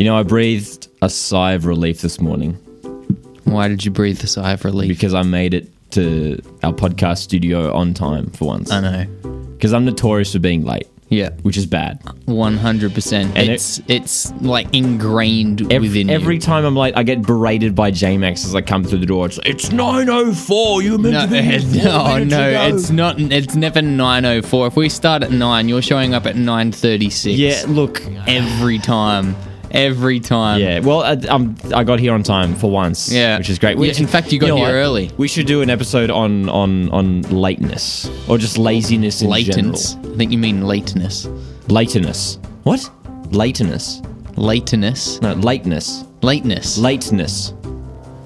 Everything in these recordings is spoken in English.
You know, I breathed a sigh of relief this morning Why did you breathe a sigh of relief? because I made it to our podcast studio on time for once. I know. Because I'm notorious for being late, Yeah, which is bad. one hundred percent. And It's it's like ingrained Every, within every you. time I'm late, I get berated by J-Max as I come through the door. It's, like, it's 9.04. You were meant No, to be here four no, minutes no, ago." it's not. It's never nine oh four. If we start at nine, you're showing up at nine thirty six. Yeah, look. every time, every time. Yeah, well, I, um, I got here on time for once. Yeah. which is great. Yeah, in fact, you got know here what? early. We should do an episode on on on lateness or just laziness in Latence. general. I think you mean lateness. Lateness. What? Lateness. Lateness. No, lateness. Lateness. Lateness.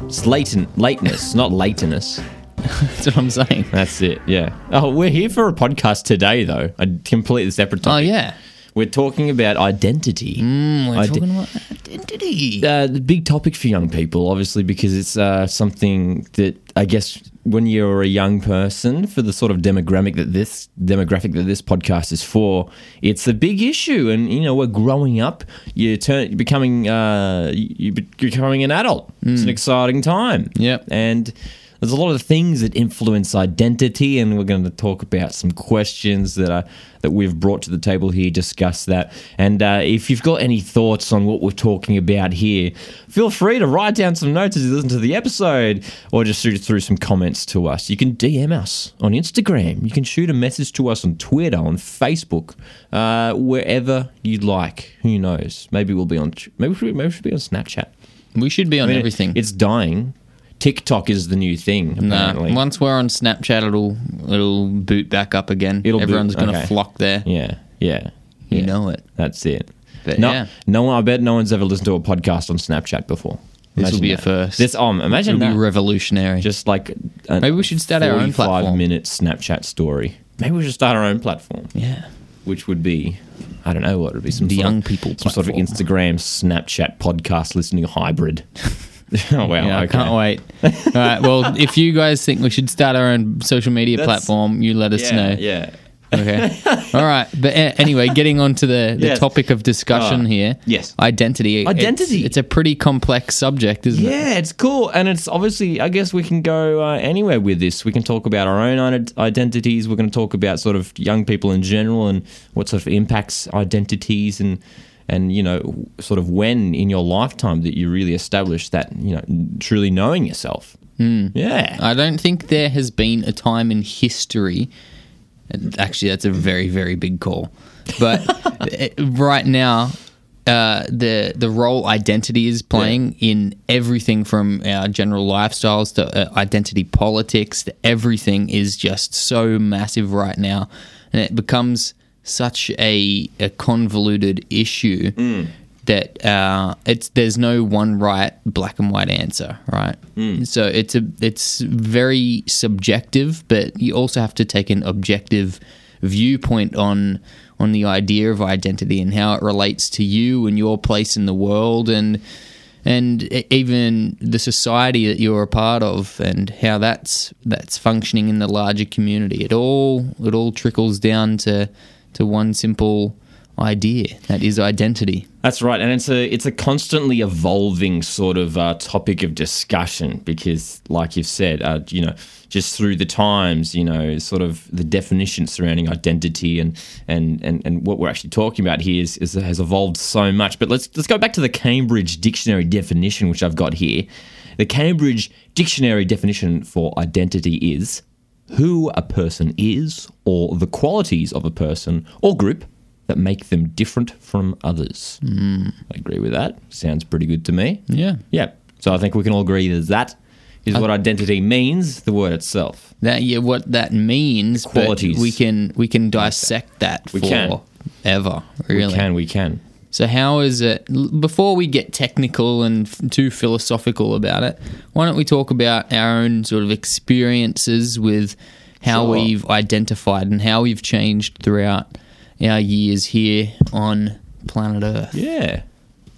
It's latent. Lateness, not lateness. That's what I'm saying. That's it. Yeah. Oh, we're here for a podcast today, though. A completely separate topic. Oh yeah. We're talking about identity. Mm, we're Ide- talking about identity. uh, the big topic for young people, obviously, because it's uh, something that I guess when you're a young person, for the sort of demographic that this demographic that this podcast is for, it's a big issue. And you know, we're growing up. You turn, you're becoming, uh, you- you're becoming an adult. It's an exciting time. Yep. and. There's a lot of things that influence identity, and we're going to talk about some questions that are that we've brought to the table here. Discuss that, and uh, if you've got any thoughts on what we're talking about here, feel free to write down some notes as you listen to the episode, or just shoot through some comments to us. You can DM us on Instagram. You can shoot a message to us on Twitter, on Facebook, uh, wherever you'd like. Who knows? Maybe we'll be on. Maybe we should, maybe we should be on Snapchat. We should be on I mean, everything. It's dying. TikTok is the new thing. Apparently. once we're on Snapchat, it'll it'll boot back up again. It'll Everyone's going to okay. flock there. Yeah, yeah, You yeah. know it. That's it. But no, yeah. no one. I bet no one's ever listened to a podcast on Snapchat before. This will be a first. This um, imagine It'll that. be revolutionary. Just like Maybe we should start our own platform. Five minute Snapchat story. Maybe we should start our own platform, yeah. which would be, I don't know, what it would be some The sort young of, people some sort of. Instagram, Snapchat, podcast listening hybrid. oh wow! Yeah, I okay. can't wait. All right. Well, if you guys think we should start our own social media That's- platform, you let us Yeah, know. yeah. Okay. All right. But uh, anyway, getting on to the, the Yes. topic of discussion Ah, here. yes. Identity. It's- Identity. It's, a pretty complex subject, isn't it? Yeah, it's cool, and it's obviously. I guess we can go uh, anywhere with this. We can talk about our own identities. We're going to talk about sort of young people in general and what sort of impacts identities and and you know sort of when in your lifetime that you really establish that you know truly knowing yourself. Mm. Yeah, I don't think there has been a time in history. Actually, that's a very, very big call. But right now, uh, the the role identity is playing in everything from our general lifestyles to uh, identity politics to everything is just so massive right now, and it becomes such a, a convoluted issue that uh, it's there's no one right black and white answer, right? So it's a it's very subjective, but you also have to take an objective viewpoint on on the idea of identity and how it relates to you and your place in the world and and even the society that you're a part of and how that's that's functioning in the larger community. It all it all trickles down to to one simple idea that is identity. That's right, and it's a it's a constantly evolving sort of uh, topic of discussion because, like you've said, uh, you know, just through the times, you know, sort of the definition surrounding identity and and and, and what we're actually talking about here is, is has evolved so much. But let's let's go back to the Cambridge Dictionary definition, which I've got here. The Cambridge Dictionary definition for identity is who a person is or the qualities of a person or group that make them different from others. Hmm. I agree with that. Sounds pretty good to me. Yeah. Yeah. So I think we can all agree that that is what identity means, the word itself. That yeah, what that means, but Qualities. we can we can dissect that We for can. ever. Really. We can, we can. So how is it? Before we get technical and f- too philosophical about it, why don't we talk about our own sort of experiences with how Sure. we've identified and how we've changed throughout our years here on planet Earth. Yeah.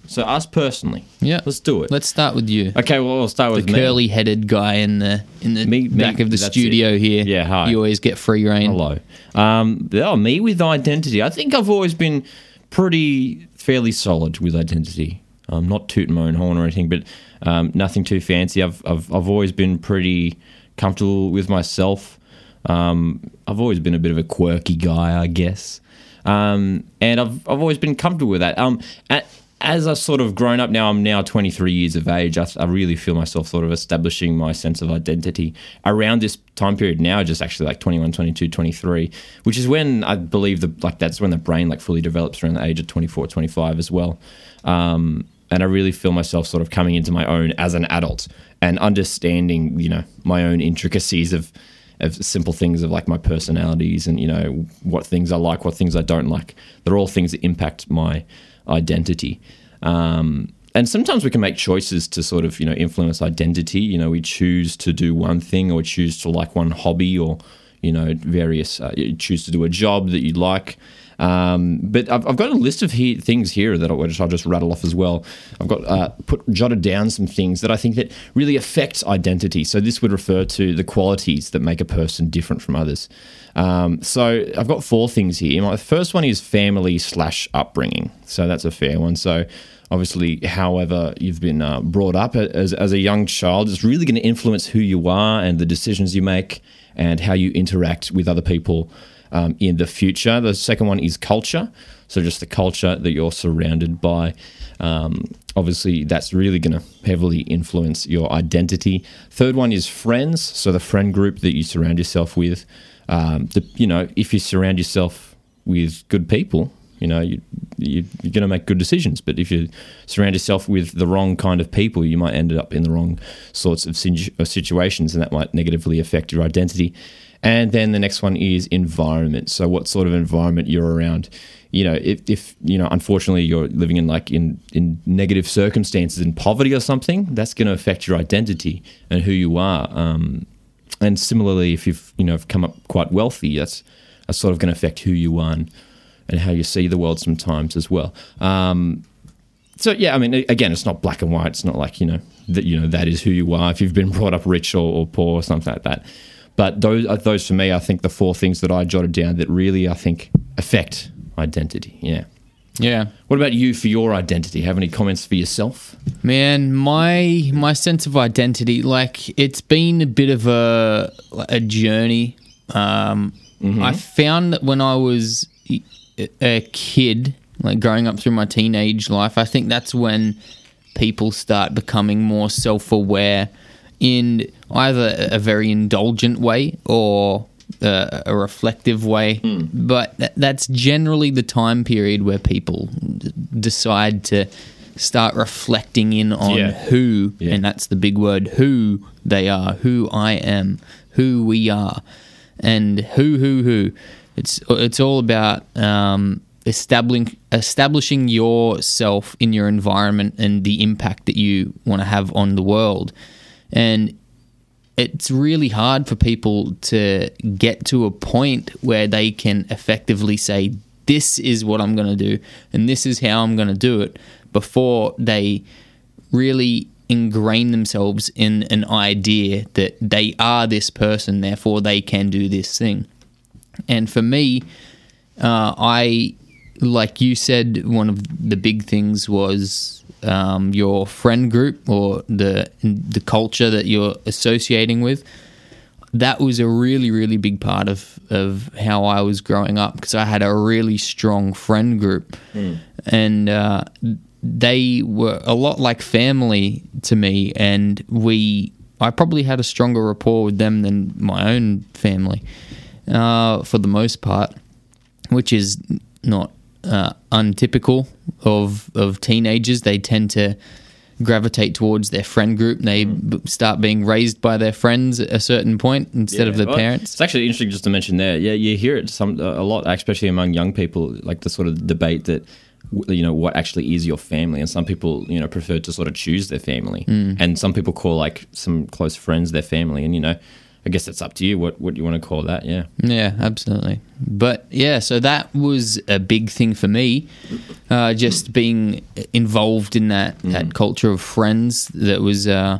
So us personally. Yeah. Let's do it. Let's start with you. okay, well, I'll start The with me. curly-headed guy in the in the Me- me, back of the studio it. here. Yeah, hi. You always get free rein. Hello. Um, oh, me with identity. I think I've always been pretty fairly solid with identity. Um, not tooting my own horn or anything, but um, nothing too fancy. I've, I've I've always been pretty comfortable with myself. Um, I've always been a bit of a quirky guy, I guess, um, and I've I've always been comfortable with that. Um, at, as I've sort of grown up now, I'm now 23 years of age. I, I, really feel myself sort of establishing my sense of identity around this time period now, just actually like 21, 22, 23, which is when I believe the like that's when the brain like fully develops around the age of 24, 25 as well. Um, and I really feel myself sort of coming into my own as an adult and understanding, you know, my own intricacies of of simple things of like my personalities and you know what things I like, what things I don't like. They're all things that impact my identity. Um, and sometimes we can make choices to sort of you know influence identity. You know, we choose to do one thing or choose to like one hobby or you know various uh, choose to do a job that you like. Um, but I've, I've, got a list of he- things here that I'll, I'll just rattle off as well. I've got uh, put jotted down some things that I think that really affects identity. So this would refer to the qualities that make a person different from others. Um, so I've got four things here. My first one is family slash upbringing. So that's a fair one. So obviously, however you've been uh, brought up as, as a young child it's really going to influence who you are and the decisions you make and how you interact with other people um, in the future. The second one is culture. So just the culture that you're surrounded by. Um, obviously, that's really going to heavily influence your identity. Third one is friends. So the friend group that you surround yourself with um, the, you know, if you surround yourself with good people, you know, you, you, are going to make good decisions. But if you surround yourself with the wrong kind of people, you might end up in the wrong sorts of situations, and that might negatively affect your identity. And then the next one is environment. So, what sort of environment you're around? You know, if, if you know, unfortunately, you're living in like in in negative circumstances, in poverty or something, that's going to affect your identity and who you are. Um, and similarly, if you've you know come up quite wealthy, that's, that's sort of going to affect who you are and, and, how you see the world sometimes as well. Um, so yeah, I mean, again, it's not black and white. It's not like you know that you know that is who you are if you've been brought up rich or, or poor or something like that. But those uh, those for me, I think the four things that I jotted down that really I think affect identity. Yeah. Yeah. What about you for your identity? Have any comments for yourself? Man, my my sense of identity, like it's been a bit of a a journey. Um, mm-hmm. I found that when I was a kid, like growing up through my teenage life, I think that's when people start becoming more self aware in either a very indulgent way or uh, a reflective way, mm. but th- that's generally the time period where people d- decide to start reflecting in on yeah. who, yeah. and that's the big word, who they are, who I am, who we are, and who, who, who. It's it's all about um, establishing establishing yourself in your environment and the impact that you want to have on the world, and it's really hard for people to get to a point where they can effectively say, This is what I'm going to do, and this is how I'm going to do it, before they really ingrain themselves in an idea that they are this person, therefore they can do this thing. And for me, uh, I, like you said, one of the big things was um, your friend group or the the culture that you're associating with. That was a really really big part of of how I was growing up because I had a really strong friend group, mm. and uh, they were a lot like family to me, and we. I probably had a stronger rapport with them than my own family, uh, for the most part, which is not uh, untypical of of teenagers. They tend to gravitate towards their friend group. They mm. start being raised by their friends at a certain point instead yeah, of their well, parents. It's actually interesting just to mention there. Yeah, you hear it some a lot, especially among young people, like the sort of debate that you know what actually is your family and some people you know prefer to sort of choose their family mm. and some people call like some close friends their family and you know I guess it's up to you what, what you want to call that. Yeah. Yeah, absolutely. But yeah, so that was a big thing for me, uh, just being involved in that, mm. that culture of friends that was. Uh,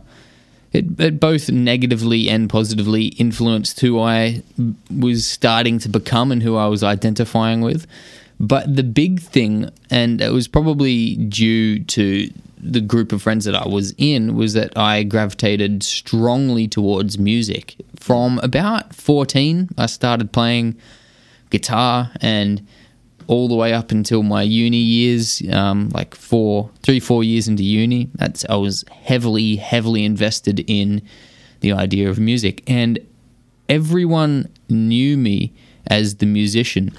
it, it, both negatively and positively influenced who I was starting to become and who I was identifying with. But the big thing, and it was probably due to the group of friends that I was in was that I gravitated strongly towards music. From about 14, I started playing guitar and all the way up until my uni years, um, like four, three, four years into uni. That's I was heavily, heavily invested in the idea of music, and everyone knew me as the musician.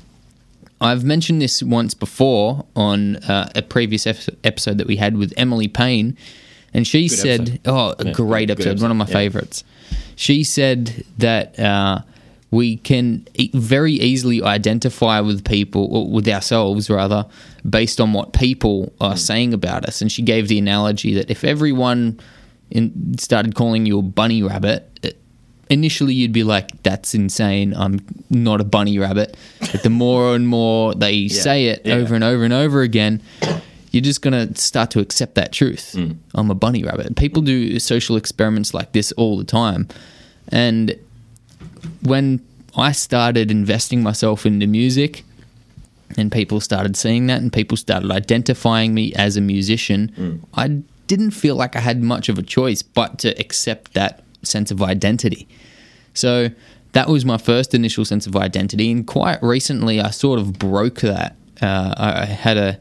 I've mentioned this once before on uh, a previous ep- episode that we had with Emily Payne, and she said, episode. "Oh, a Yeah, great good episode, one of my episode, yeah. favorites." She said that uh, we can e- very easily identify with people, or with ourselves rather, based on what people are Hmm. saying about us. And she gave the analogy that if everyone in, started calling you a bunny rabbit, it, initially you'd be like, "That's insane. I'm not a bunny rabbit." But the more and more they say it yeah. over and over and over again, you're just gonna start to accept that truth. Hmm. I'm a bunny rabbit. People do social experiments like this all the time, and when I started investing myself into music, and people started seeing that, and people started identifying me as a musician, I didn't feel like I had much of a choice but to accept that sense of identity. So that was my first initial sense of identity, and quite recently I sort of broke that. Uh, I had a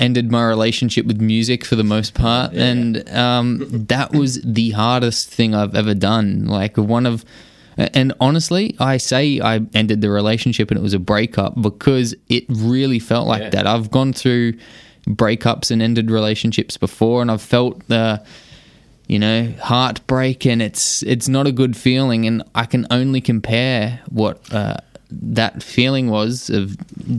ended my relationship with music for the most part, and um, that was the hardest thing I've ever done. Like one of, and honestly, I say I ended the relationship and it was a breakup because it really felt like Yeah. that. I've gone through breakups and ended relationships before, and I've felt the you know heartbreak and it's it's not a good feeling and i can only compare what uh, that feeling was of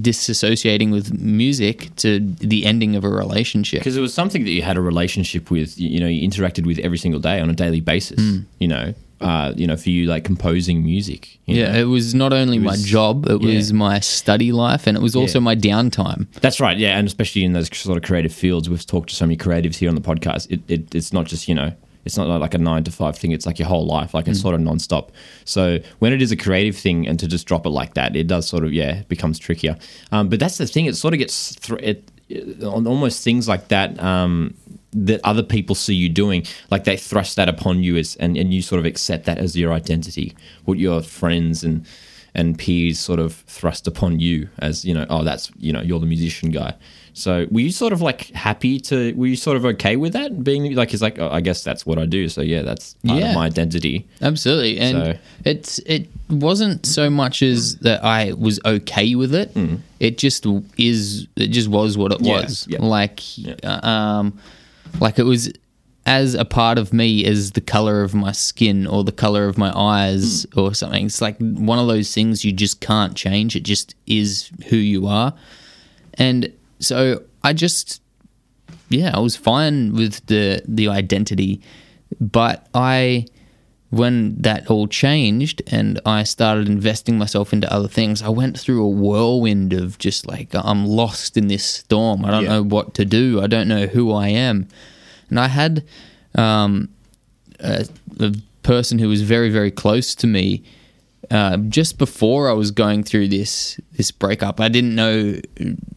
disassociating with music to the ending of a relationship because it was something that you had a relationship with. You, know, you interacted with every single day on a daily basis. Hmm. You know, uh, you know, for you like composing music. yeah know? it was not only my job it was my study life and it was also Yeah. my downtime That's right, yeah, and especially in those sort of creative fields, we've talked to so many creatives here on the podcast. It, it it's not just you know, it's not like a nine to five thing. It's like your whole life, like it's sort of nonstop. So when it is a creative thing, and to just drop it like that, it does sort of yeah, it becomes trickier. Um, but that's the thing; it sort of gets thr it, it on almost things like that. Um, that other people see you doing, like they thrust that upon you as, and, and you sort of accept that as your identity. What your friends and and peers sort of thrust upon you as you know oh that's you know you're the musician guy so were you sort of like happy to were you sort of okay with that being like it's like oh, i guess that's what i do so yeah that's part Yeah. of my identity Absolutely, and So- it's it wasn't so much as that I was okay with it. It just is. It just was what it Mm. Yeah, was. yeah. Like, uh, um, like it was as a part of me as the color of my skin or the color of my eyes Mm. or something. It's like one of those things you just can't change. It just is who you are, and so I just yeah, I was fine with the the identity, but I when that all changed and I started investing myself into other things, I went through a whirlwind of just like I'm lost in this storm. I don't Yeah. know what to do. I don't know who I am, and I had um, a, a person who was very very close to me uh, just before I was going through this this breakup, I didn't know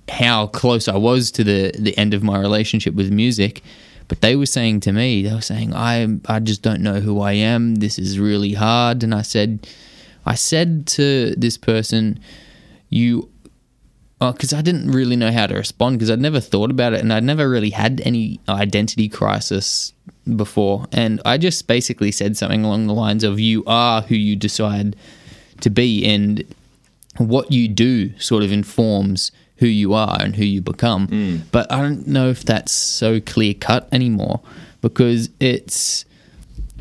how close I was to the the end of my relationship with music. But they were saying to me, they were saying, "I I just don't know who I am. This is really hard." And I said, I said to this person, "You." Uh, because I didn't really know how to respond because I'd never thought about it and I'd never really had any identity crisis before. And I just basically said something along the lines of, You are who you decide to be, and what you do sort of informs who you are and who you become. But I don't know if that's so clear cut anymore because it's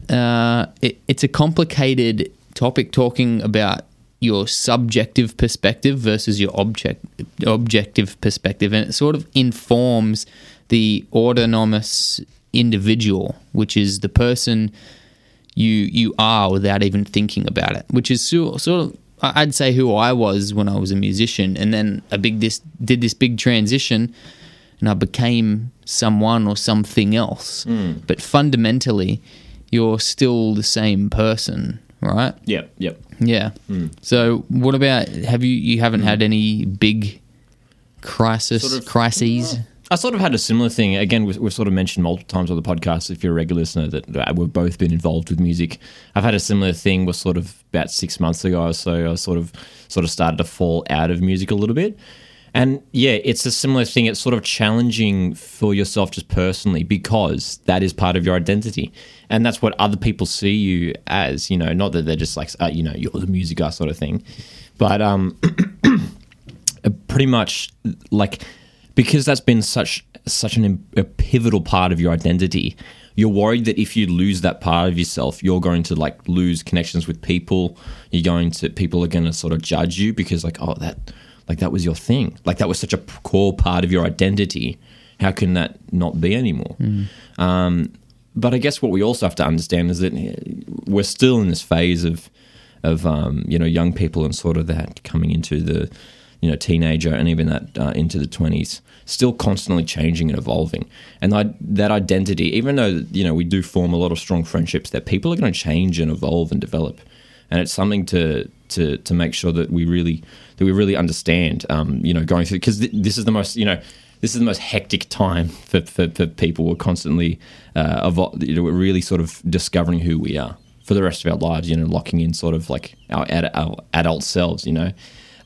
uh, it, it's a complicated topic talking about your subjective perspective versus your object objective perspective, and it sort of informs the autonomous individual, which is the person you you are without even thinking about it, which is so- sort of I'd say who I was when I was a musician, and then a big this did this big transition, and I became someone or something else. Hmm. But fundamentally, you're still the same person, right? yep yep Yeah. Hmm. So, what about have you? You haven't hmm. had any big crisis Sort of- crises? I sort of had a similar thing. Again, we've, we've sort of mentioned multiple times on the podcast. If you're a regular listener, that, we've both been involved with music. I've had a similar thing. Was sort of about six months ago or so. I sort of sort of started to fall out of music a little bit. And yeah, it's a similar thing. It's sort of challenging for yourself just personally because that is part of your identity. And that's what other people see you as, you know, not that they're just like, uh, you know, you're the music guy sort of thing. But um, pretty much like because that's been such such an, a pivotal part of your identity you're worried that if you lose that part of yourself you're going to like lose connections with people. You're going to people are going to sort of judge you because like oh that like that was your thing. Like that was such a core part of your identity. How can that not be anymore? Um, but i guess what we also have to understand is that eh, we're still in this phase of of um, you know young people and sort of that coming into the you know teenager and even that uh, into the 20s still constantly changing and evolving and I, that identity even though you know we do form a lot of strong friendships that people are going to change and evolve and develop and it's something to to to make sure that we really that we really understand um, you know going through because th- this is the most you know this is the most hectic time for, for, for people. We're constantly uh, evol- you know, we're really sort of discovering who we are for the rest of our lives, you know, locking in sort of like our, ad- our adult selves, you know.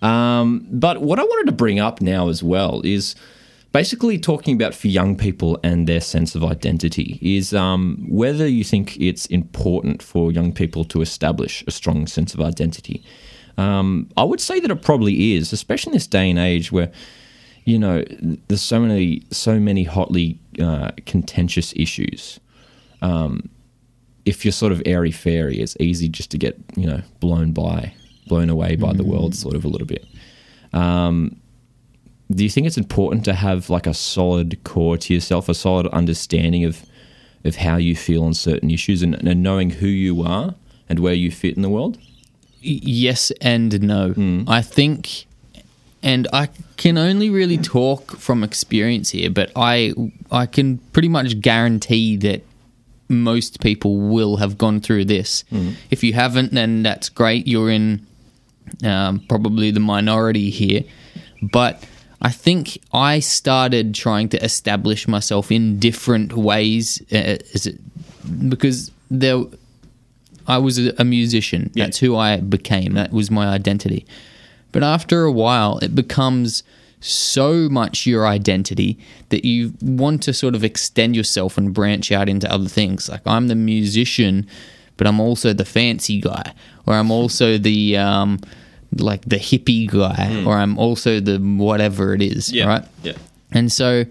Um, but what I wanted to bring up now as well is basically talking about for young people and their sense of identity is um, whether you think it's important for young people to establish a strong sense of identity. Um, I would say that it probably is, especially in this day and age where you know there's so many so many hotly uh, contentious issues. Um, if you're sort of airy fairy, it's easy just to get you know blown by, blown away by the world, mm. sort of a little bit. Um, do you think it's important to have like a solid core to yourself, a solid understanding of of how you feel on certain issues, and, and knowing who you are and where you fit in the world? Yes and no. Mm. I think, and I can only really talk from experience here, but I I can pretty much guarantee that most people will have gone through this. Mm. If you haven't, then that's great. You're in um, probably the minority here, but. I think I started trying to establish myself in different ways, uh, is it, because there, I was a, a musician. Yeah. That's who I became. That was my identity. But after a while, it becomes so much your identity that you want to sort of extend yourself and branch out into other things. Like I'm the musician, but I'm also the fancy guy, or I'm also the um, like the hippie guy, hmm. or I'm also the whatever it is. Right. Yeah. And so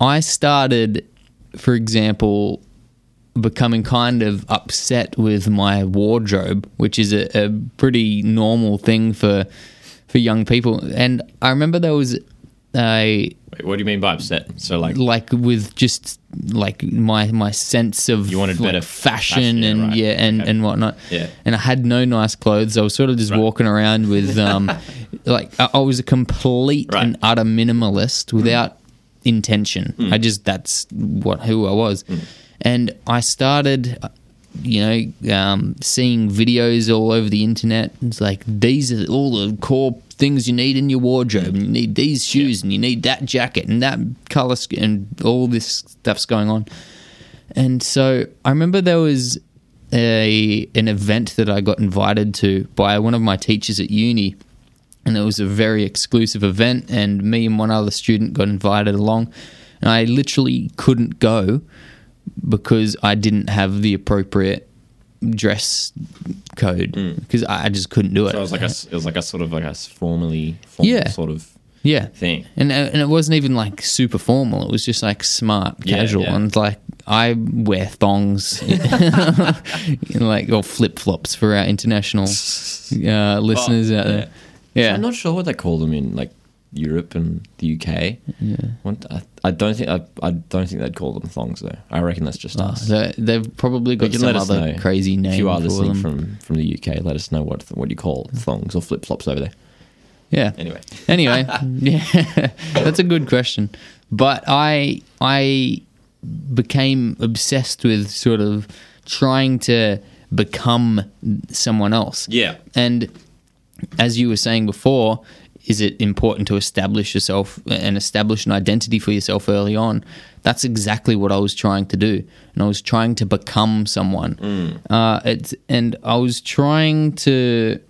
I started, for example, becoming kind of upset with my wardrobe, which is a, a pretty normal thing for for young people. And I remember there was a Wait, what do you mean by upset? So like, like with just like my my sense of You wanted like, better fashion, fashion, yeah, and right. yeah and Okay. and whatnot. Yeah. And I had no nice clothes. I was sort of just Right. walking around with um like I, I was a complete Right. and utter minimalist without intention. Hmm. I just that's what who I was. And I started you know, um, seeing videos all over the internet. It's like these are all the core things you need in your wardrobe. Mm. And you need these shoes, and you need that jacket, and that color, sch- and all this stuff's going on. And so I remember there was a an event that I got invited to by one of my teachers at uni, and it was a very exclusive event. And me and one other student got invited along, and I literally couldn't go because I didn't have the appropriate dress code because I I just couldn't do it. so it was like a, it was like a sort of like a formally, formal Yeah. sort of yeah, thing. and uh, and it wasn't even like super formal. It was just like smart, Yeah, casual, yeah. and like I wear thongs, like or flip flops for our international uh, listeners out there. Yeah, I'm not sure what they call them in like Europe and the UK. Yeah, I, I don't think I, I don't think they'd call them thongs though. I reckon that's just Oh, us. they- they've probably got some other know crazy name if you are listening them. from from the UK. Let us know what what you call thongs or flip flops over there. yeah. Anyway, anyway, yeah, that's a good question. But I I became obsessed with sort of trying to become someone else. yeah, And as you were saying before, is it important to establish yourself and establish an identity for yourself early on? That's exactly what I was trying to do, and I was trying to become someone. Uh, it's and I was trying to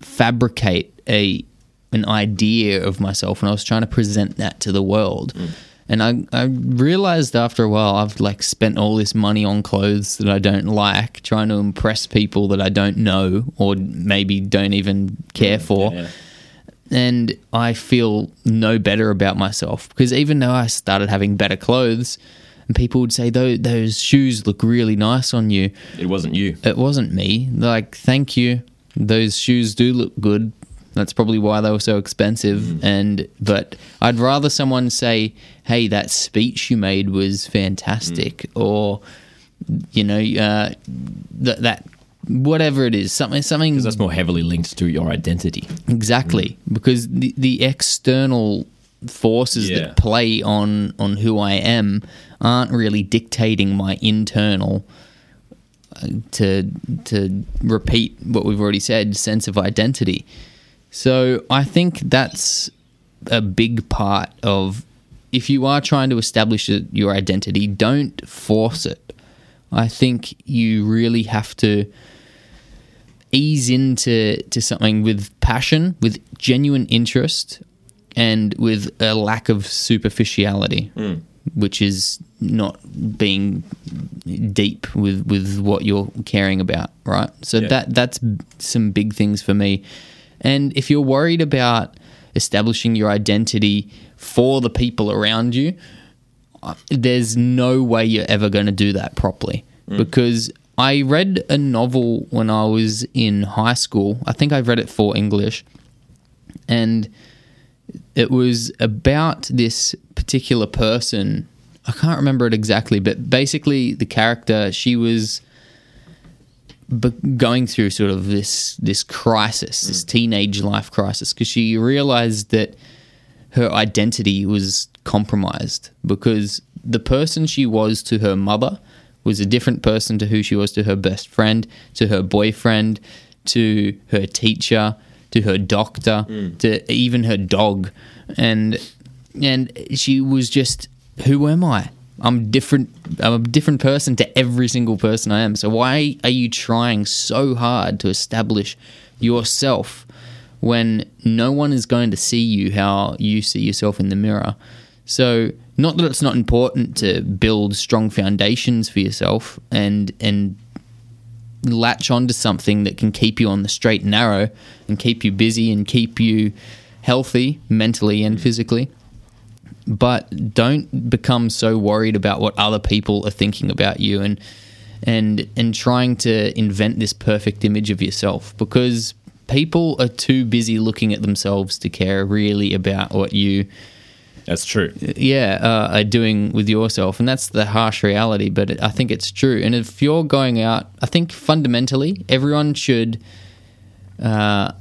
fabricate a an idea of myself, and I was trying to present that to the world. And I, I realized after a while I've like spent all this money on clothes that I don't like, trying to impress people that I don't know or maybe don't even care for Yeah. And I feel no better about myself because even though I started having better clothes, and people would say those those shoes look really nice on you, It wasn't you. it wasn't me. Like, thank you, those shoes do look good. That's probably why they were so expensive. And but I'd rather someone say, "Hey, that speech you made was fantastic," or you know, uh, that that whatever it is, something something Because that's more heavily linked to your identity. Exactly, because the the external forces Yeah. that play on on who I am aren't really dictating my internal uh, to to repeat what we've already said sense of identity. So I think that's a big part of if you are trying to establish your identity, don't force it. I think you really have to ease into to something with passion, with genuine interest, and with a lack of superficiality, which is not being deep with with what you're caring about, right? So Yeah. that that's some big things for me. And if you're worried about establishing your identity for the people around you, uh, there's no way you're ever going to do that properly because I read a novel when I was in high school. I think I read it for English, and it was about this particular person. I can't remember it exactly, but basically, the character she was going through sort of this this crisis, this hmm. teenage life crisis, because she realized that her identity was compromised because the person she was to her mother was a different person to who she was to her best friend, to her boyfriend, to her teacher, to her doctor, mm. to even her dog. And and she was just who am I? I'm different I'm a different person to every single person I am. So why are you trying so hard to establish yourself when no one is going to see you how you see yourself in the mirror. So, not that it's not important to build strong foundations for yourself and and latch onto something that can keep you on the straight and narrow and keep you busy and keep you healthy mentally and mm. physically. But don't become so worried about what other people are thinking about you and and and trying to invent this perfect image of yourself because people are too busy looking at themselves to care really about what you That's true. yeah uh, are doing with yourself and that's the harsh reality but i think it's true and if you're going out i think fundamentally everyone should uh,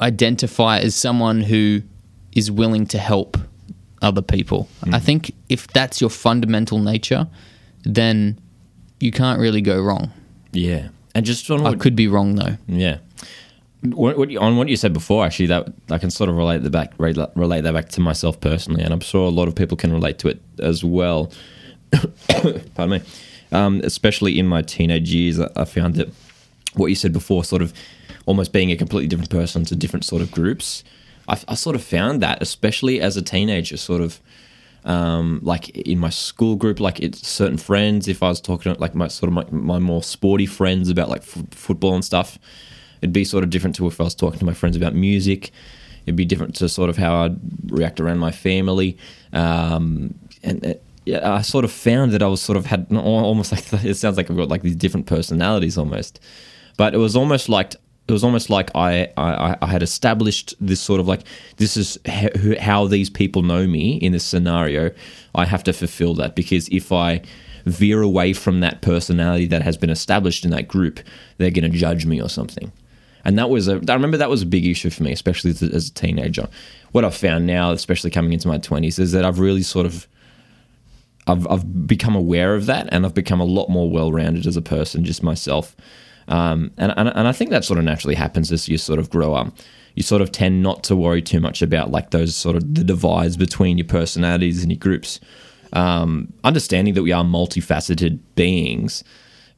identify as someone who is willing to help other people i think if that's your fundamental nature then you can't really go wrong Yeah. And just on i could be wrong though yeah. What, what, on what you said before, actually, that I can sort of relate the back relate that back to myself personally, and I'm sure a lot of people can relate to it as well. Pardon me. Um, especially in my teenage years, I, I found that what you said before, sort of almost being a completely different person to different sort of groups. I, I sort of found that, especially as a teenager, sort of um, like in my school group, like it's certain friends. If I was talking to like my sort of my, my more sporty friends about like f- football and stuff, it'd be sort of different to if I was talking to my friends about music. It'd be different to sort of how I'd react around my family. Um, and uh, yeah, I sort of found that I was sort of had almost like it sounds like I've got like these different personalities almost, but it was almost like it was almost like I, I, I had established this sort of like this is how these people know me in this scenario. I have to fulfill that because if I veer away from that personality that has been established in that group, they're going to judge me or something. And that was a, I remember that was a big issue for me, especially as a, as a teenager. What I've found now, especially coming into my 20s, is that I've really sort of I've, I've become aware of that and I've become a lot more well rounded as a person, just myself. Um, and, and, and I think that sort of naturally happens as you sort of grow up. you sort of tend not to worry too much about like those sort of the divides between your personalities and your groups. Um, understanding that we are multifaceted beings,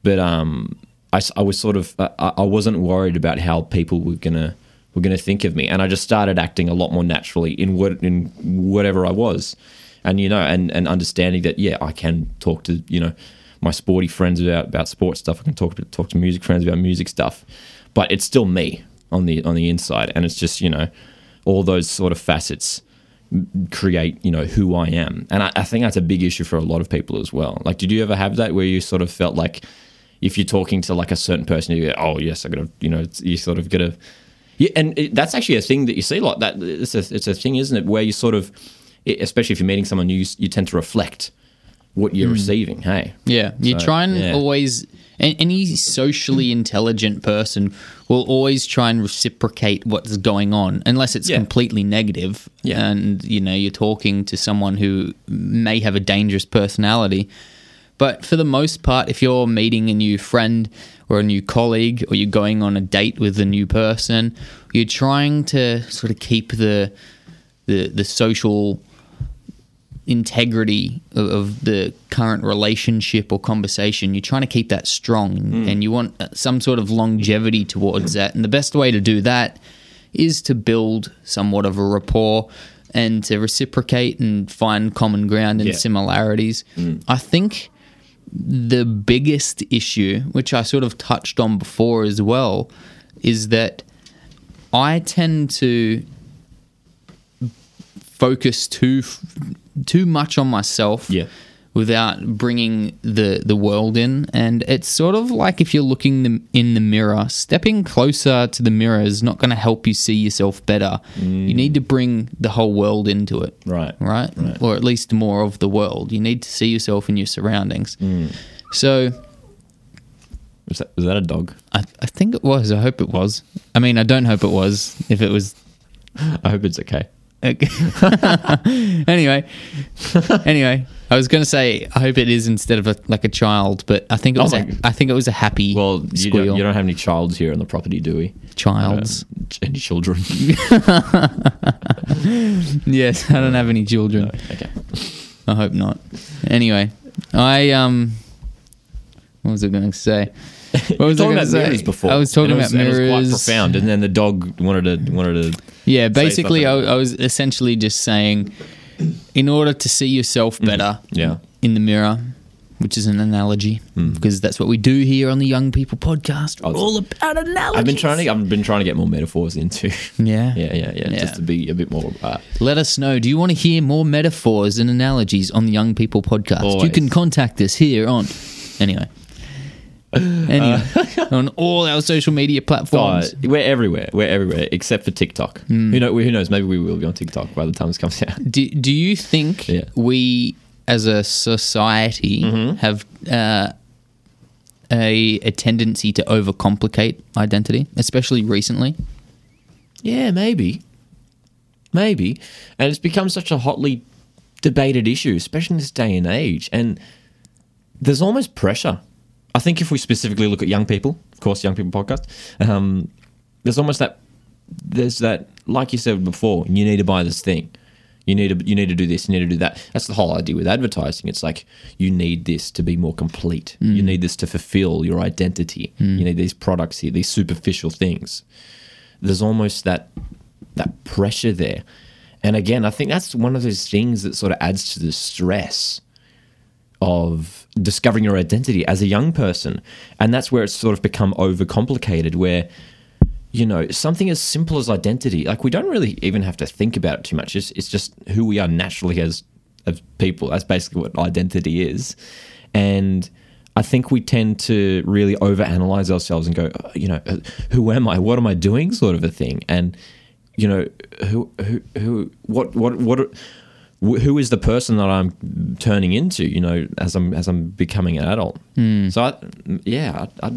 but um, I, I was sort of uh, I, I wasn't worried about how people were gonna were gonna think of me, and I just started acting a lot more naturally in what in whatever I was, and you know, and and understanding that yeah, I can talk to you know my sporty friends about about sports stuff. I can talk to talk to music friends about music stuff, but it's still me on the on the inside, and it's just you know all those sort of facets create you know who I am, and I, I think that's a big issue for a lot of people as well. Like, did you ever have that where you sort of felt like if you're talking to like a certain person, you go, oh yes, I gotta you know you sort of gotta yeah, and it, that's actually a thing that you see like that. It's a it's a thing, isn't it? Where you sort of, especially if you're meeting someone new, you, you tend to reflect what you're hmm. receiving. Hey, Yeah, you So, try and yeah. always. Any socially intelligent person will always try and reciprocate what's going on, unless it's Yeah. completely negative. Yeah. and you know you're talking to someone who may have a dangerous personality. But for the most part, if you're meeting a new friend or a new colleague, or you're going on a date with a new person, you're trying to sort of keep the the the social integrity of, of the current relationship or conversation. You're trying to keep that strong, and you want uh, some sort of longevity towards that. And the best way to do that is to build somewhat of a rapport and to reciprocate and find common ground and Yeah. similarities. I think the biggest issue, which I sort of touched on before as well, is that I tend to focus too too much on myself Yeah. Without bringing the the world in and it's sort of like if you're looking in the mirror stepping closer to the mirror is not going to help you see yourself better you need to bring the whole world into it Right. right Right. or at least more of the world you need to see yourself in your surroundings Mm. so was that, was that a dog? I, I think it was i hope it was i mean i don't hope it was if it was I hope it's okay. Okay. anyway, anyway, I was going to say I hope it is instead of a, like a child, but I think it Oh was my a, I think it was a happy Well, you squeal. don't, you don't have any childs here on the property, do we? Childs. Uh, any children? yes, I don't have any children. okay. I hope not. Anyway, I um, what was I going to say? What was I talking about say? mirrors before. I was talking and it about and it mirrors. was quite profound, and then the dog wanted to wanted to. Yeah, basically, I. I was essentially just saying, in order to see yourself better, Mm-hmm. Yeah. in the mirror, which is an analogy, because that's what we do here on the Young People Podcast. We're. Oh, all about analogies. I've been trying to. I've been trying to get more metaphors into. Yeah. yeah, yeah, yeah, Yeah. Just to be a bit more. Uh, Let us know. Do you want to hear more metaphors and analogies on the Young People Podcast? You can contact us here on. Anyway. Anyway, on all our social media uh, platforms. we're everywhere. We're everywhere except for TikTok. Hmm. Who know? Who knows? Maybe we will be on TikTok by the time this comes out. Do, do you think Yeah. we, as a society, Mm-hmm. have uh, a, a tendency to overcomplicate identity, especially recently? Yeah, maybe. Maybe. And it's become such a hotly debated issue, especially in this day and age. And there's almost pressure. I think if we specifically look at young people, of course, Young People Podcast, um, there's almost that, there's that, like you said before, you need to buy this thing. You need to you need to do this. You need to do that. That's the whole idea with advertising. It's like you need this to be more complete. You need this to fulfill your identity. You need these products here, these superficial things there's almost that that pressure there. And again, I think that's one of those things that sort of adds to the stress of discovering your identity as a young person. And that's where it's sort of become overcomplicated where you know, something as simple as identity, like we don't really even have to think about it too much. It's, it's just who we are naturally as, as people. That's basically what identity is. And I think we tend to really overanalyze ourselves and go, uh, you know, uh, who am I? What am I doing? Sort of a thing. And, you know, who, who, who, what, what, what, wh- who is the person that I'm turning into, you know, as I'm, as I'm becoming an adult? So, I, yeah, I, I,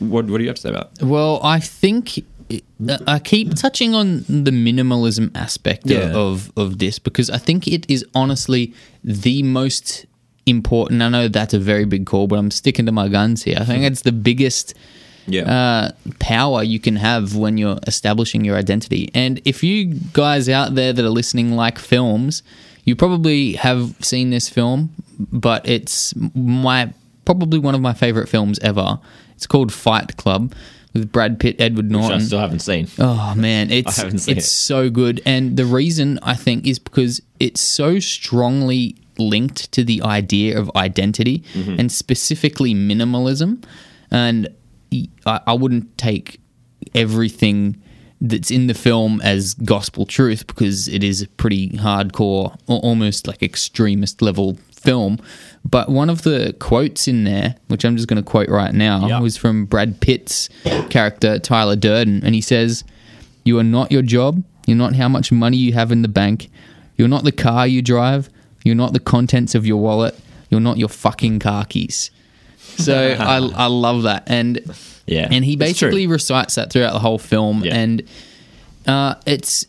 what, what do you have to say about it? Well, I think uh, I keep touching on the minimalism aspect Yeah. of of this because I think it is honestly the most important. I know that's a very big call, but I'm sticking to my guns here. I think it's the biggest Yeah. uh, power you can have when you're establishing your identity. And if you guys out there that are listening like films, you probably have seen this film, but it's my probably one of my favorite films ever. It's called Fight Club with Brad Pitt, Edward Which I Norton. still haven't seen. Oh man, it's haven't seen it's it. so good, and the reason I think is because it's so strongly linked to the idea of identity Mm-hmm. and specifically minimalism. And I, I wouldn't take everything that's in the film as gospel truth because it is a pretty hardcore, almost like extremist level film. But one of the quotes in there, which I'm just going to quote right now, Yeah. was from Brad Pitt's character, Tyler Durden. And he says, You are not your job. You're not how much money you have in the bank. You're not the car you drive. You're not the contents of your wallet. You're not your fucking car keys. So I, I love that. And Yeah, and he basically recites that throughout the whole film Yeah. and uh, it's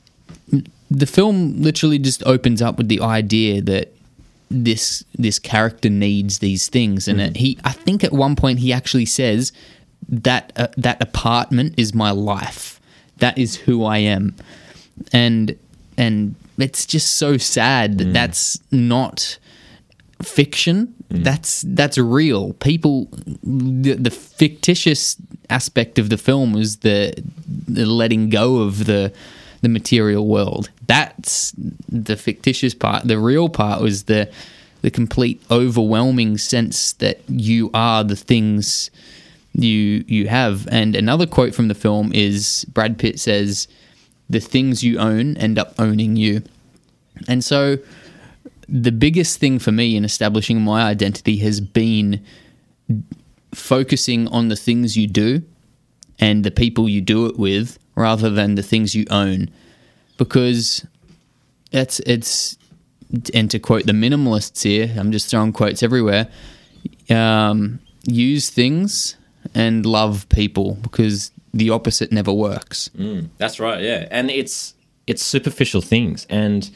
the film literally just opens up with the idea that this this character needs these things and Mm-hmm. it, he I think at one point he actually says that uh, that apartment is my life that is who I am and and it's just so sad Mm. that that's not fiction Mm. that's that's real. People the, the fictitious aspect of the film was the, the letting go of the the material world. That's the fictitious part. The real part was the the complete overwhelming sense that you are the things you you have. And another quote from the film is Brad Pitt says the things you own end up owning you. And so the biggest thing for me in establishing my identity has been focusing on the things you do and the people you do it with rather than the things you own. Because it's it's and to quote the minimalists here i'm just throwing quotes everywhere um, use things and love people because the opposite never works. That's right, yeah. And it's it's superficial things. And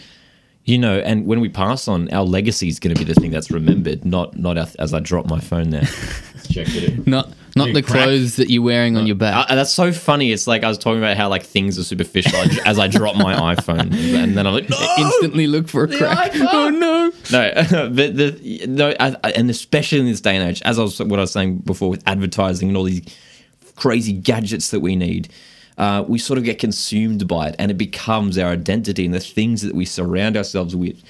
you know, and when we pass on, our legacy is going to be the thing that's remembered, not not our, as I drop my phone there. Check it. not not You the crack. clothes that you're wearing on your back Uh, that's so funny. It's like I was talking about how like things are superficial as I drop my iPhone, and then I'm like, no, instantly look for a crack iPhone. oh no no, but the no, I, I- and especially in this day and age, as I was what I was saying before with advertising and all these crazy gadgets that we need, uh, we sort of get consumed by it, and it becomes our identity and the things that we surround ourselves with.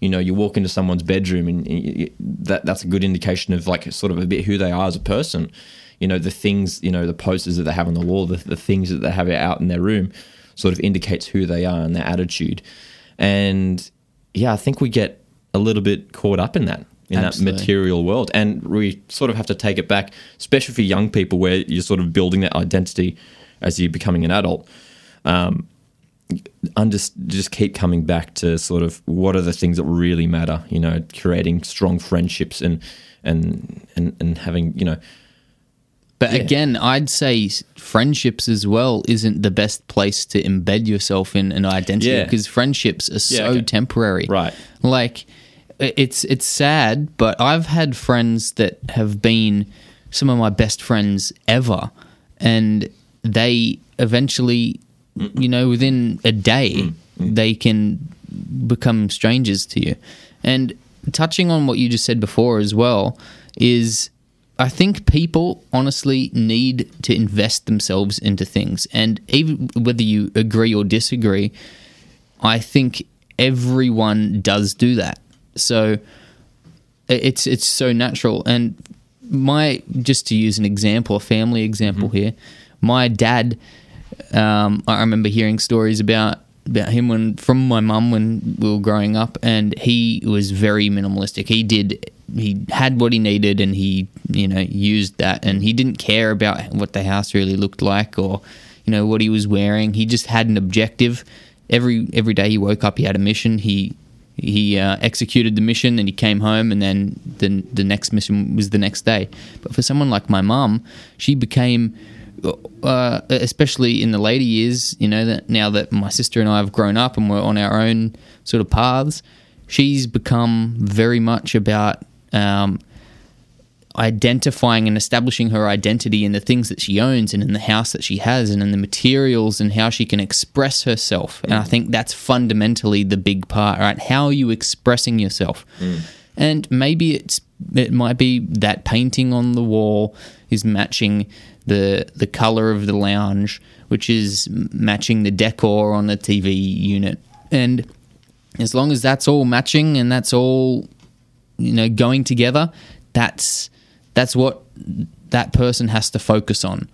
You know, you walk into someone's bedroom, and that that's a good indication of like sort of a bit who they are as a person. You know, the things, you know, the posters that they have on the wall, the, the things that they have out in their room, sort of indicates who they are and their attitude. And yeah, I think we get a little bit caught up in that in Absolutely. that material world, and we sort of have to take it back, especially for young people, where you're sort of building that identity as you're becoming an adult. Um, and just just keep coming back to sort of what are the things that really matter. You know, creating strong friendships and and and and having you know But Yeah. again, I'd say friendships as well isn't the best place to embed yourself in an identity Yeah. because friendships are so okay. temporary. Right. Like it's it's sad, but I've had friends that have been some of my best friends ever and they eventually you know within a day mm. Mm. they can become strangers to you. And touching on what you just said before as well is I think people honestly need to invest themselves into things. And even whether you agree or disagree, I think everyone does do that. So it's it's so natural. And my just to use an example, a family example mm-hmm. here, my dad. Um, I remember hearing stories about about him when from my mum when we were growing up, and he was very minimalistic. He did he had what he needed, and he you know used that, and he didn't care about what the house really looked like or you know what he was wearing. He just had an objective. Every every day he woke up, he had a mission. He he uh, executed the mission and he came home and then the, the next mission was the next day but for someone like my mum she became uh, especially in the later years you know that now that my sister and I have grown up and we're on our own sort of paths she's become very much about um, identifying and establishing her identity in the things that she owns and in the house that she has and in the materials and how she can express herself. And I think that's fundamentally the big part, right? How are you expressing yourself? And maybe it's it might be that painting on the wall is matching the the color of the lounge, which is matching the decor on the TV unit. And as long as that's all matching and that's all you know going together, that's that's what that person has to focus on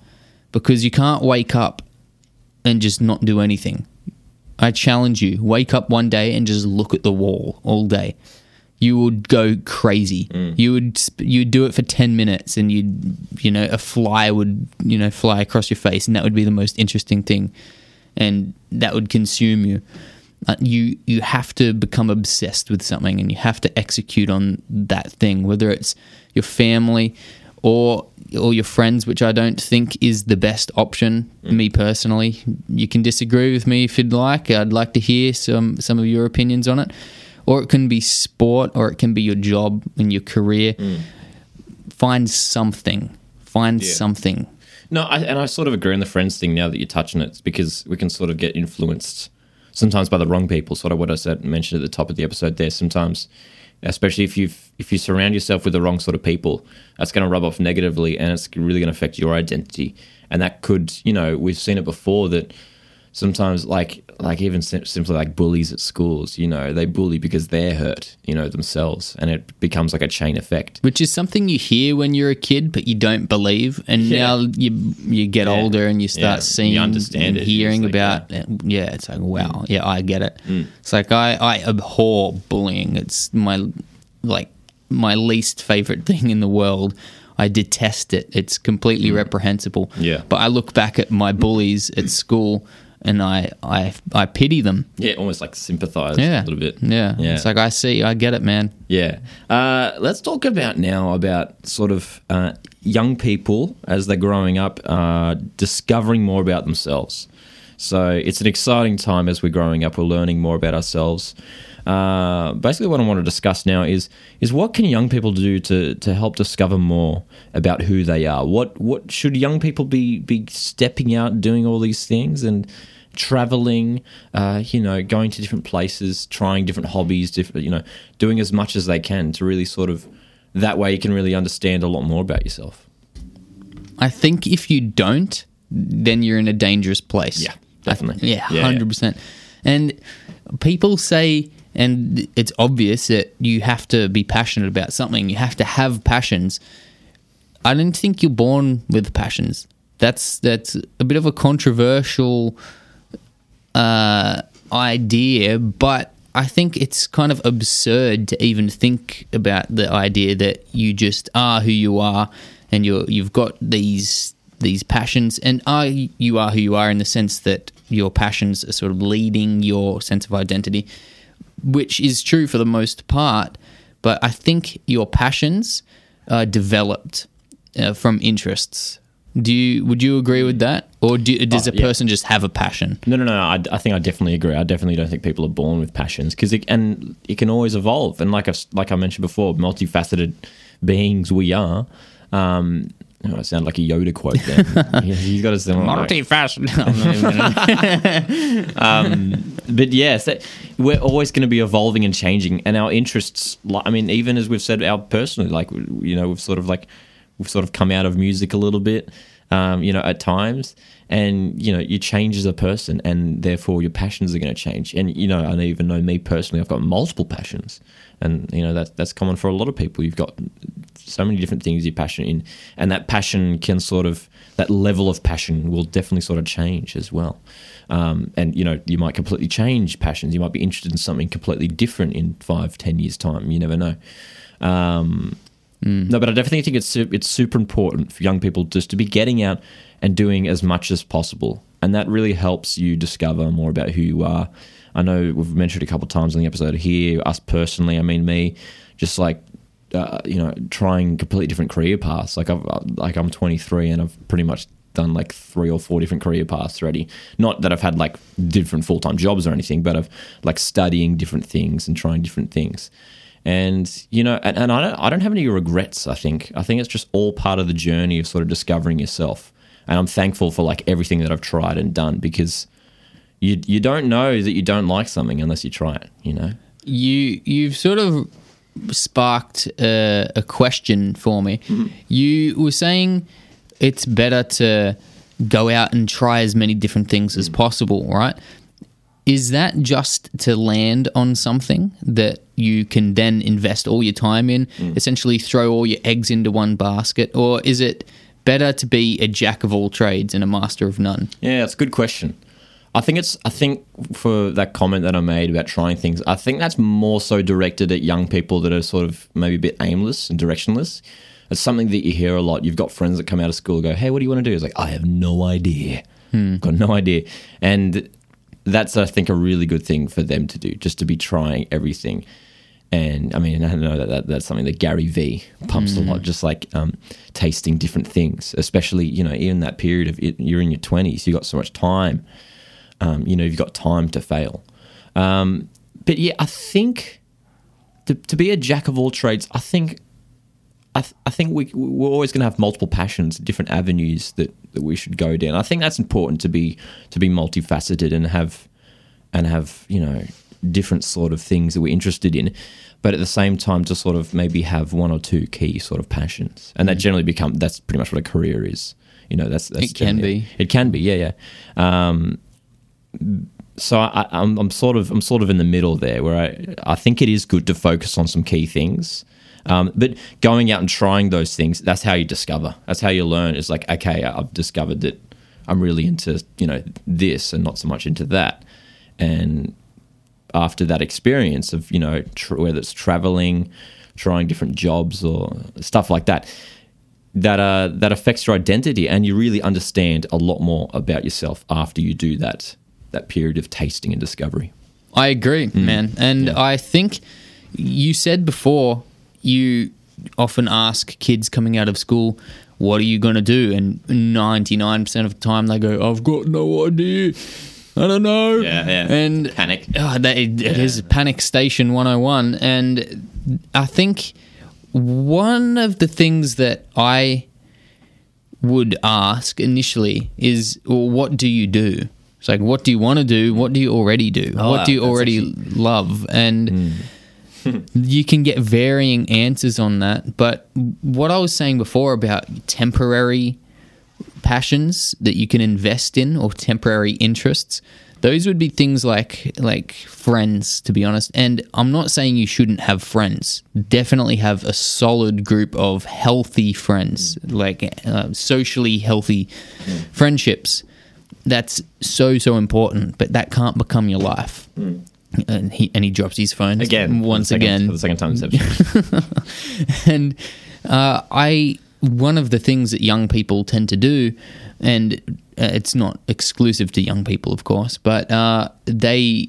because you can't wake up and just not do anything. I challenge you, wake up one day and just look at the wall all day. You would go crazy. You would you'd do it for 10 minutes and you'd you know a fly would you know fly across your face and that would be the most interesting thing. And that would consume you. Uh, you you have to become obsessed with something and you have to execute on that thing whether it's your family or or your friends which I don't think is the best option. Me personally you can disagree with me if you'd like. I'd like to hear some some of your opinions on it or it can be sport or it can be your job and your career mm. find something find Yeah. something No, I, and I sort of agree on the friends thing now that you're touching it. Because we can sort of get influenced sometimes by the wrong people. Sort of what I said mentioned at the top of the episode there. Sometimes, especially if you if you surround yourself with the wrong sort of people, that's going to rub off negatively, and it's really going to affect your identity. And that could, you know, we've seen it before that sometimes like like even sim- simply like bullies at schools you know they bully because they're hurt you know themselves and it becomes like a chain effect which is something you hear when you're a kid, but you don't believe. And Yeah. now you you get Yeah. older and you start Yeah. seeing, You understand and hearing like, about. Yeah, it's like wow, mm. yeah, I get it. Mm. It's like I I abhor bullying. It's my like my least favorite thing in the world. I detest it. It's completely mm. reprehensible. Yeah. But I look back at my bullies at school and I I I pity them. yeah almost like sympathize Yeah. a little bit Yeah. yeah It's like I see, I get it, man. Yeah. Uh, let's talk about now about sort of uh, young people as they're growing up, uh, discovering more about themselves. So it's an exciting time as we're growing up. We're learning more about ourselves. Uh, basically, what I want to discuss now is is what can young people do to to help discover more about who they are. What what should young people be be stepping out, doing all these things, and traveling, uh, you know, going to different places, trying different hobbies, different, you know, doing as much as they can to really sort of that way you can really understand a lot more about yourself. I think if you don't, then you're in a dangerous place. Yeah, definitely. Yeah, Yeah, hundred percent. And people say, and it's obvious that you have to be passionate about something. You have to have passions. I don't think you're born with passions. That's that's a bit of a controversial uh, idea, but I think it's kind of absurd to even think about the idea that you just are who you are, and you're you've got these these passions, and are you are who you are in the sense that your passions are sort of leading your sense of identity, which is true for the most part. But I think your passions are developed uh, from interests. Do you would you agree with that, or do, does Oh, a yeah. person just have a passion? No, no, no. I, I think I definitely agree. I definitely don't think people are born with passions because it and it can always evolve. And like I like I mentioned before, multifaceted beings we are. Um, oh, I sound like a Yoda quote there. yeah, you got to sound like, but yes, that, we're always going to be evolving and changing, and our interests. li- I mean, even as we've said, our personally, like you know, we've sort of like we've sort of come out of music a little bit, um, you know, at times, and you know, you change as a person, and therefore your passions are going to change. And you know, I even know me personally, I've got multiple passions, and you know that's that's common for a lot of people. You've got so many different things you're passionate in, and that passion can sort of that level of passion will definitely sort of change as well. Um, and you know, you might completely change passions. You might be interested in something completely different in five, ten years' time. You never know. Um, No, but I definitely think it's it's super important for young people just to be getting out and doing as much as possible, and that really helps you discover more about who you are. I know we've mentioned a couple of times in the episode here, us personally. I mean, me, just like uh, you know, trying completely different career paths. Like I've like I'm 23 and I've pretty much done like three or four different career paths already. Not that I've had like different full time jobs or anything, but I've like studying different things and trying different things. And you know, and, and I don't I don't have any regrets. I think I think it's just all part of the journey of sort of discovering yourself. And I'm thankful for like everything that I've tried and done because you you don't know that you don't like something unless you try it. You know. you you've sort of sparked a, a question for me. Mm-hmm. You were saying it's better to go out and try as many different things as mm. possible, right? Is that just to land on something that you can then invest all your time in, mm. essentially throw all your eggs into one basket, or is it better to be a jack of all trades and a master of none? Yeah, it's a good question. I think it's. I think for that comment that I made about trying things, I think that's more so directed at young people that are sort of maybe a bit aimless and directionless. It's something that you hear a lot. You've got friends that come out of school and go, "Hey, what do you want to do?" It's like, "I have no idea. Hmm. Got no idea." And that's, I think, a really good thing for them to do, just to be trying everything. And I mean, I know that, that that's something that Gary Vee pumps a lot, just like um, tasting different things, especially you know, in that period of it, you're in your twenties, you've got so much time. Um, you know, you've got time to fail. Um, but yeah, I think to, to be a jack of all trades, I think I, th- I think we we're always going to have multiple passions, different avenues that, that we should go down. I think that's important to be to be multifaceted and have and have you know different sort of things that we're interested in, but at the same time to sort of maybe have one or two key sort of passions, and that generally become that's pretty much what a career is. You know, that's, that's It can be. It can be, yeah, yeah. Um, so I, I'm, I'm sort of I'm sort of in the middle there, where I I think it is good to focus on some key things, um, but going out and trying those things that's how you discover. That's how you learn. It's like okay, I've discovered that I'm really into you know this and not so much into that, and after that experience of you know tr- whether it's traveling, trying different jobs or stuff like that, that uh, that affects your identity, and you really understand a lot more about yourself after you do that that period of tasting and discovery. I agree, man. And I think you said before you often ask kids coming out of school, what are you going to do? And 99% of the time they go, I've got no idea. I don't know. Yeah, yeah. And Panic. Oh, that, it is Panic Station 101. And I think one of the things that I would ask initially is, well, what do you do? It's like, what do you want to do? What do you already do? Oh, what do you already love? And you can get varying answers on that. But what I was saying before about temporary passions that you can invest in or temporary interests, those would be things like like friends to be honest. And i'm not saying you shouldn't have friends. Definitely have a solid group of healthy friends like uh, socially healthy friendships. That's so so important but that can't become your life and he and he drops his phone Again, once second- again for the second time this and uh, I one of the things that young people tend to do, and uh, it's not exclusive to young people, of course, but uh, they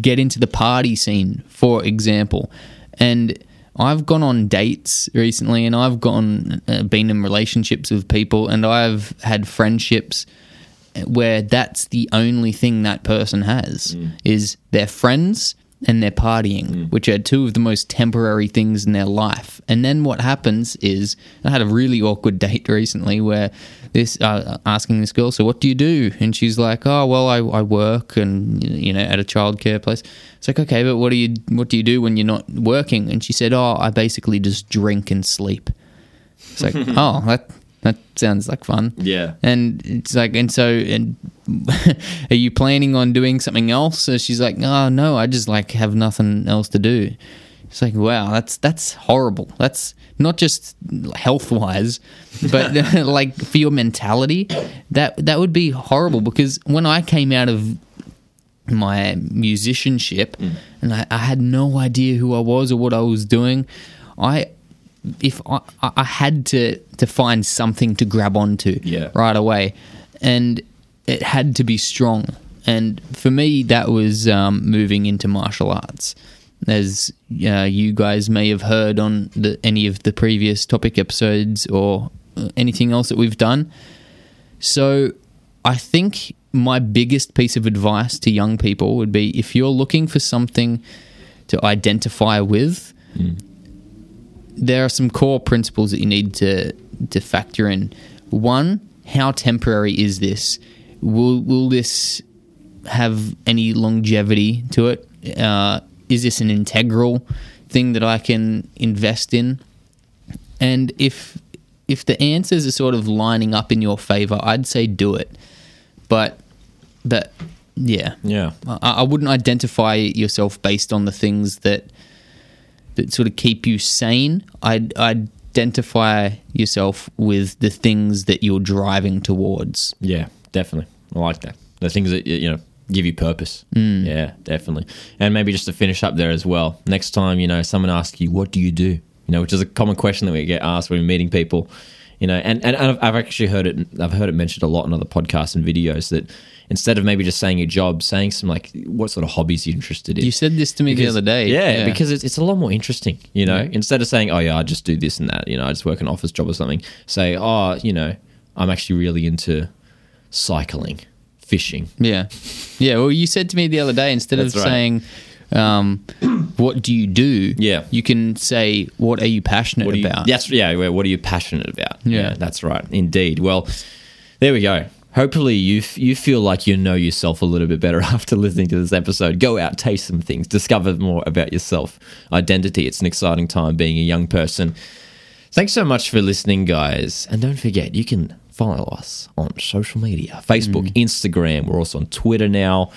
get into the party scene, for example, and. I've gone on dates recently, and I've gone uh, been in relationships with people, and I've had friendships where that's the only thing that person has is their friends and their partying, which are two of the most temporary things in their life. And then what happens is, I had a really awkward date recently where this uh, asking this girl, "So what do you do?" And she's like, "Oh, well, I, I work and you know at a childcare place." It's like, okay, but what do you what do you do when you're not working? And she said, "Oh, I basically just drink and sleep." It's like, oh, that that sounds like fun. Yeah. And it's like, and so, and are you planning on doing something else? So she's like, oh no, I just like have nothing else to do. It's like, wow, that's that's horrible. That's not just health wise, but like for your mentality, that that would be horrible. Because when I came out of my musicianship mm. and I, I had no idea who I was or what I was doing, I if I, I had to to find something to grab onto Yeah. right away, and it had to be strong. And for me, that was um, moving into martial arts. As uh, you guys may have heard on the, any of the previous topic episodes or uh, anything else that we've done. So I think my biggest piece of advice to young people would be if you're looking for something to identify with, there are some core principles that you need to to factor in. One, how temporary is this? Will will this have any longevity to it? Uh, is this an integral thing that I can invest in? And if if the answers are sort of lining up in your favor, I'd say do it. But but yeah, Yeah. I, I wouldn't identify yourself based on the things that that sort of keep you sane. I'd identify yourself with the things that you're driving towards. Yeah, definitely. I like that. The things that you know give you purpose. Mm. Yeah, definitely. And maybe just to finish up there as well. Next time, you know, someone asks you, "What do you do?" You know, which is a common question that we get asked when we're meeting people. You know, and and I've, I've actually heard it. I've heard it mentioned a lot in other podcasts and videos that instead of maybe just saying your job, saying some like what sort of hobbies you're interested in. You said this to me Because- the other day. Yeah, because it's, it's a lot more interesting, you know. Instead of saying, "Oh yeah, I just do this and that," you know, I just work an office job or something. Say, "Oh, you know, I'm actually really into cycling, fishing." Yeah. Yeah. Well, you said to me the other day, instead That's of right. saying, um, what do you do? Yeah. You can say, what are you passionate What are you, about? That's yeah. What are you passionate about? Yeah. that's right. Indeed. Well, there we go. Hopefully, you f- you feel like you know yourself a little bit better after listening to this episode. Go out, taste some things, discover more about yourself, identity. It's an exciting time being a young person. Thanks so much for listening, guys. And don't forget, you can follow us on social media Facebook, mm. Instagram. We're also on Twitter now.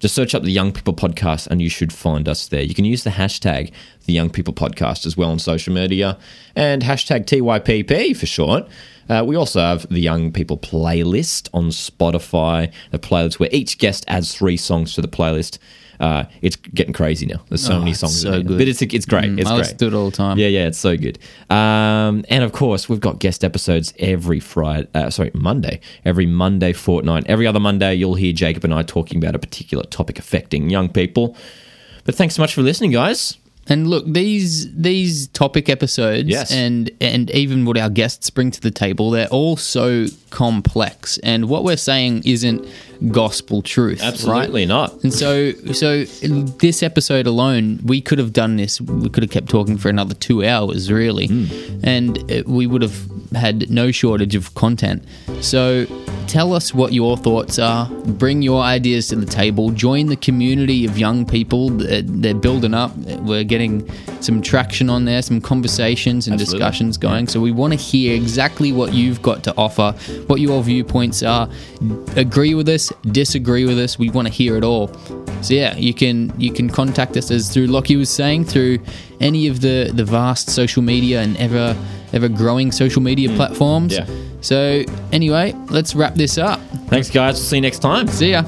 Just search up the Young People Podcast and you should find us there. You can use the hashtag the Young People Podcast as well on social media and hashtag TYPP for short. Uh, we also have the Young People playlist on Spotify, a playlist where each guest adds three songs to the playlist. Uh, it's getting crazy now. There's so Oh, many it's songs, so good. but it's it's great. Mm, it's I great. to it all the time. Yeah, yeah, it's so good. Um, and of course, we've got guest episodes every Friday. Uh, sorry, Monday. Every Monday fortnight. Every other Monday, you'll hear Jacob and I talking about a particular topic affecting young people. But thanks so much for listening, guys. And look, these these topic episodes Yes. and and even what our guests bring to the table, they're all so complex. And what we're saying isn't gospel truth, right? Absolutely not. And so, so this episode alone, we could have done this. We could have kept talking for another two hours, really, and uh, we would have had no shortage of content. So, tell us what your thoughts are. Bring your ideas to the table. Join the community of young people. They're, they're building up. We're getting some traction on there, some conversations and Absolutely. discussions going. So, we want to hear exactly what you've got to offer, what your viewpoints are. Agree with us, disagree with us. We want to hear it all. So yeah, you can you can contact us as through Lachie was saying through any of the the vast social media and ever ever growing social media mm. platforms. Yeah. So anyway, let's wrap this up. Thanks, guys. See you next time. See ya.